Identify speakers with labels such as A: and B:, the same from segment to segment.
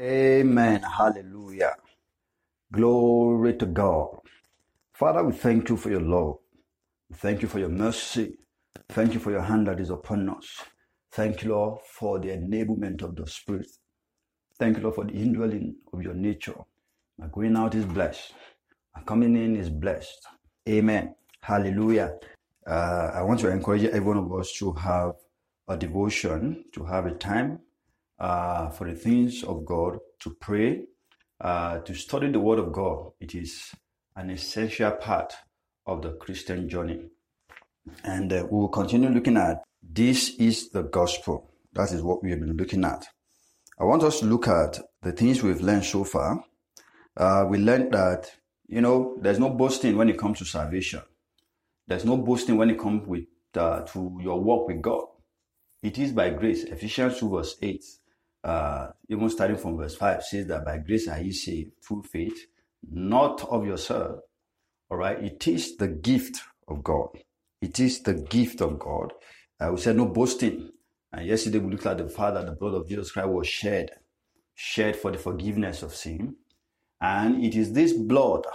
A: Amen. Hallelujah. Glory to God. Father, we thank you for your love. We thank you for your mercy. Thank you for your hand that is upon us. Thank you, Lord, for the enablement of the Spirit. Thank you, Lord, for the indwelling of your nature. My going out is blessed. My coming in is blessed. Amen. Hallelujah. Uh, I want to encourage every one of us to have a devotion, to have a time uh, for the things of God, to pray, uh, to study the Word of God. It is an essential part of the Christian journey. And uh, we will continue looking at this is the gospel. That is what we have been looking at. I want us to look at the things we've learned so far. Uh, we learned that, you know, there's no boasting when it comes to salvation. There's no boasting when it comes with uh, to your walk with God. It is by grace. Ephesians 2 verse 8, uh, even starting from verse 5, says that by grace are ye saved through faith, not of yourself. All right. It is the gift of God. It is the gift of God. Uh, we said no boasting. And yesterday we looked at the fact that the blood of Jesus Christ was shed, shed for the forgiveness of sin. And it is this blood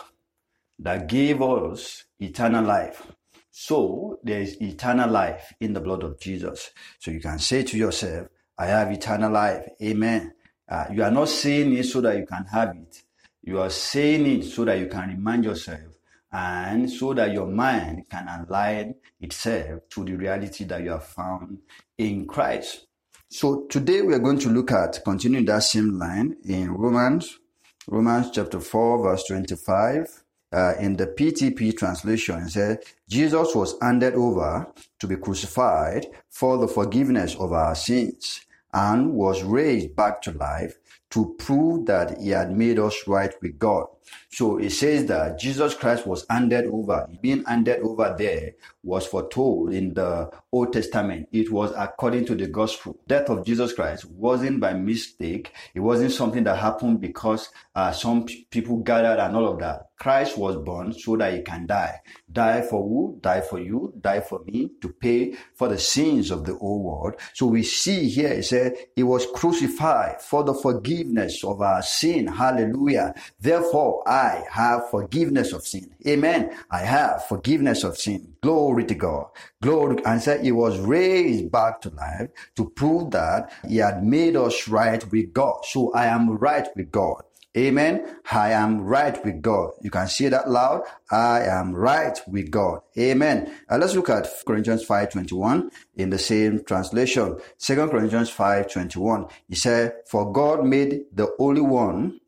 A: that gave us eternal life. So there is eternal life in the blood of Jesus. So you can say to yourself, I have eternal life. Amen. Uh, you are not saying it so that you can have it. You are saying it so that you can remind yourself and so that your mind can align itself to the reality that you have found in Christ. So today we are going to look at continuing that same line in Romans, Romans chapter 4 verse 25. Uh, in the PTP translation, it says, Jesus was handed over to be crucified for the forgiveness of our sins and was raised back to life to prove that he had made us right with God. So it says that Jesus Christ was handed over. Being handed over there was foretold in the Old Testament. It was according to the gospel. Death of Jesus Christ wasn't by mistake. It wasn't something that happened because uh, some p- people gathered and all of that. Christ was born so that he can die. Die for who? Die for you. Die for me to pay for the sins of the whole world. So we see here it said he was crucified for the forgiveness of our sin. Hallelujah. Therefore, I have forgiveness of sin. Amen. I have forgiveness of sin. Glory to God. Glory. And said he was raised back to life to prove that he had made us right with God. So I am right with God. Amen. I am right with God. You can say that loud. I am right with God. Amen. Uh, let's look at Corinthians 5.21 in the same translation. Second Corinthians 5.21. He said, For God made the only one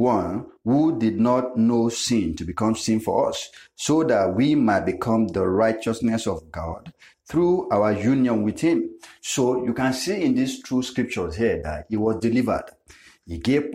A: one who did not know sin to become sin for us, so that we might become the righteousness of God through our union with Him. So you can see in these two scriptures here that He was delivered. He gave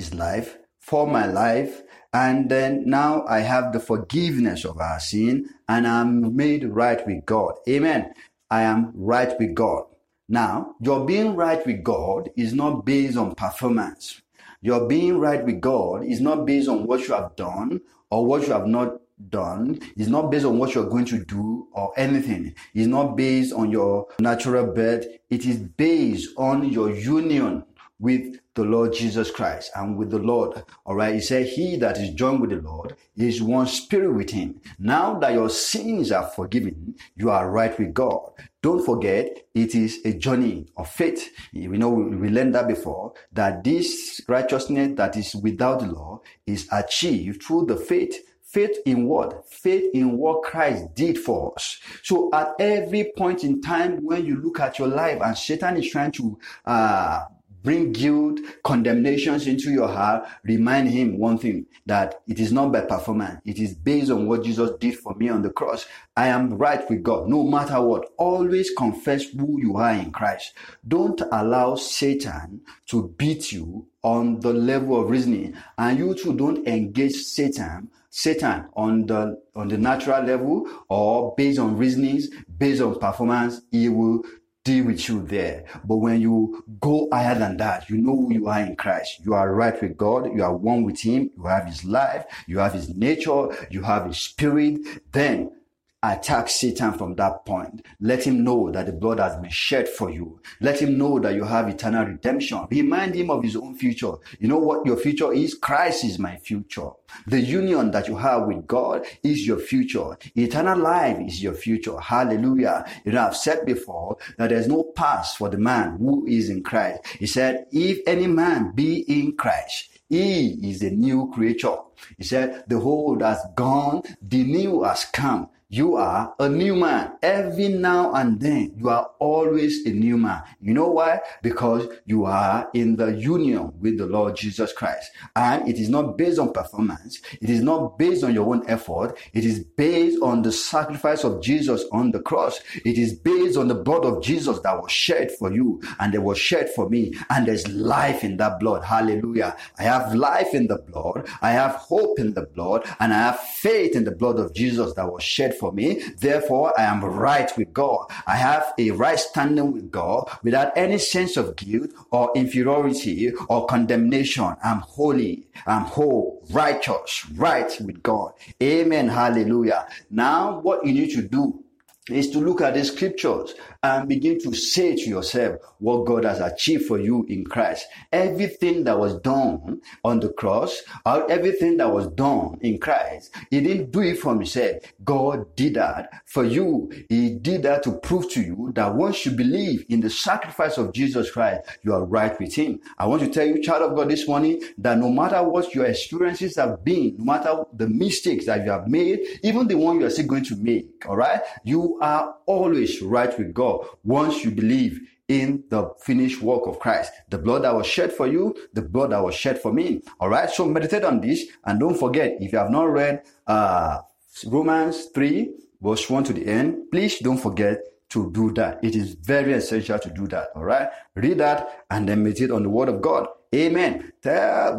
A: His life for my life, and then now I have the forgiveness of our sin, and I'm made right with God. Amen. I am right with God. Now, your being right with God is not based on performance. Your being right with God is not based on what you have done or what you have not done. It's not based on what you're going to do or anything. It's not based on your natural birth. It is based on your union with the Lord Jesus Christ and with the Lord. All right. He said, He that is joined with the Lord is one spirit with him. Now that your sins are forgiven, you are right with God. Don't forget, it is a journey of faith. We know we learned that before, that this righteousness that is without the law is achieved through the faith Faith in what? Faith in what Christ did for us. So at every point in time when you look at your life and Satan is trying to uh, bring guilt, condemnations into your heart, remind him one thing that it is not by performance. It is based on what Jesus did for me on the cross. I am right with God no matter what. Always confess who you are in Christ. Don't allow Satan to beat you on the level of reasoning and you too don't engage Satan Satan on the on the natural level or based on reasonings, based on performance, he will deal with you there. But when you go higher than that, you know who you are in Christ. You are right with God. You are one with Him. You have His life. You have His nature. You have His spirit. Then Attack Satan from that point. Let him know that the blood has been shed for you. Let him know that you have eternal redemption. Remind him of his own future. You know what your future is? Christ is my future. The union that you have with God is your future. Eternal life is your future. Hallelujah. You know, I've said before that there's no past for the man who is in Christ. He said, if any man be in Christ, he is a new creature. He said, the old has gone, the new has come. You are a new man. Every now and then, you are always a new man. You know why? Because you are in the union with the Lord Jesus Christ. And it is not based on performance. It is not based on your own effort. It is based on the sacrifice of Jesus on the cross. It is based on the blood of Jesus that was shed for you and that was shed for me. And there's life in that blood. Hallelujah. I have life in the blood. I have hope in the blood and I have faith in the blood of Jesus that was shed for me. Therefore, I am right with God. I have a right standing with God without any sense of guilt or inferiority or condemnation. I'm holy. I'm whole, righteous, right with God. Amen. Hallelujah. Now, what you need to do is to look at the scriptures and begin to say to yourself what God has achieved for you in Christ. Everything that was done on the cross, or everything that was done in Christ, He didn't do it for Himself. God did that for you. He did that to prove to you that once you believe in the sacrifice of Jesus Christ, you are right with Him. I want to tell you, child of God, this morning, that no matter what your experiences have been, no matter the mistakes that you have made, even the one you are still going to make, all right, you are always right with God once you believe in the finished work of Christ. The blood that was shed for you, the blood that was shed for me. All right. So meditate on this and don't forget, if you have not read, uh, Romans 3 verse 1 to the end, please don't forget to do that. It is very essential to do that. All right. Read that and then meditate on the word of God. Amen.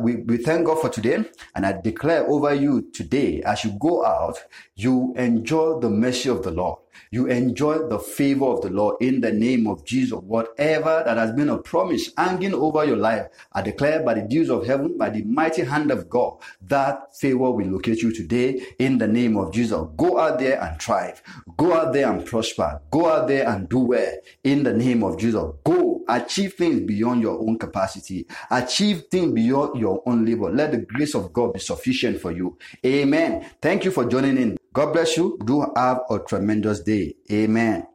A: We, we thank God for today. And I declare over you today, as you go out, you enjoy the mercy of the Lord. You enjoy the favor of the Lord in the name of Jesus. Whatever that has been a promise hanging over your life, I declare by the dews of heaven, by the mighty hand of God, that favor will locate you today in the name of Jesus. Go out there and thrive. Go out there and prosper. Go out there and do well in the name of Jesus. Go achieve things beyond your own capacity. Achieve things beyond your own labor. Let the grace of God be sufficient for you. Amen. Thank you for joining in. God bless you. Do have a tremendous day. Amen.